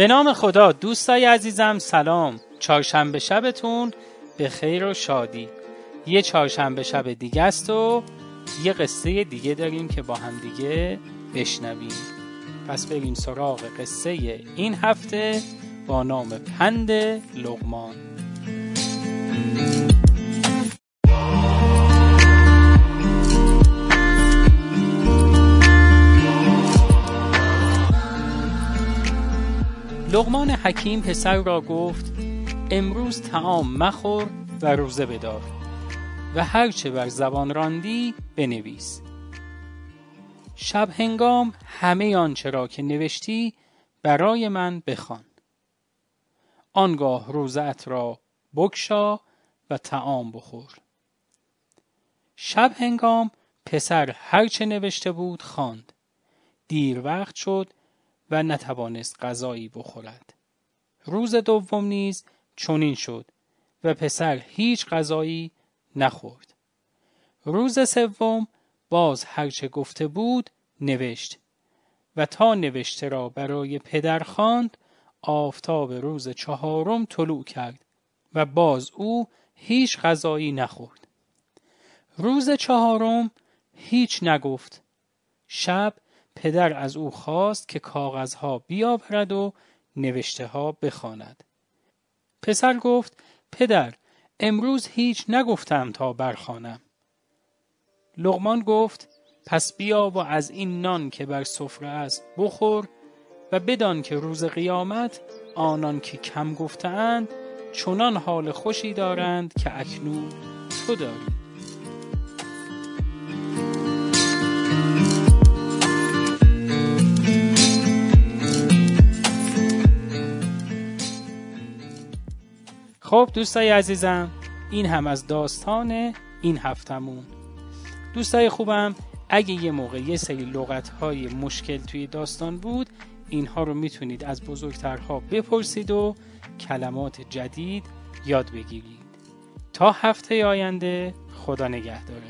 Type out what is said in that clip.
به نام خدا دوستای عزیزم سلام. چهارشنبه شبتون به خیر و شادی. یه چهارشنبه شب دیگه است و یه قصه دیگه داریم که با هم دیگه بشنویم. پس بریم سراغ قصه این هفته با نام پند لغمان لغمان حکیم پسر را گفت امروز تعام مخور و روزه بدار و هرچه بر زبان راندی بنویس. شب هنگام همه آنچه را که نوشتی برای من بخوان. آنگاه روزت را بکشا و تعام بخور. شب هنگام پسر هرچه نوشته بود خواند. دیر وقت شد و نتوانست غذایی بخورد. روز دوم نیز چنین شد و پسر هیچ غذایی نخورد. روز سوم باز هرچه گفته بود نوشت و تا نوشته را برای پدر خواند آفتاب روز چهارم طلوع کرد و باز او هیچ غذایی نخورد. روز چهارم هیچ نگفت. شب پدر از او خواست که کاغذها بیاورد و نوشته ها بخواند. پسر گفت پدر امروز هیچ نگفتم تا برخوانم. لغمان گفت پس بیا و از این نان که بر سفره است بخور و بدان که روز قیامت آنان که کم گفتهاند چنان حال خوشی دارند که اکنون تو داری. خب دوستای عزیزم این هم از داستان این هفتمون دوستای خوبم اگه یه موقع یه سری لغت های مشکل توی داستان بود اینها رو می‌تونید از بزرگترها بپرسید و کلمات جدید یاد بگیرید. تا هفته آینده خدا نگهدارتون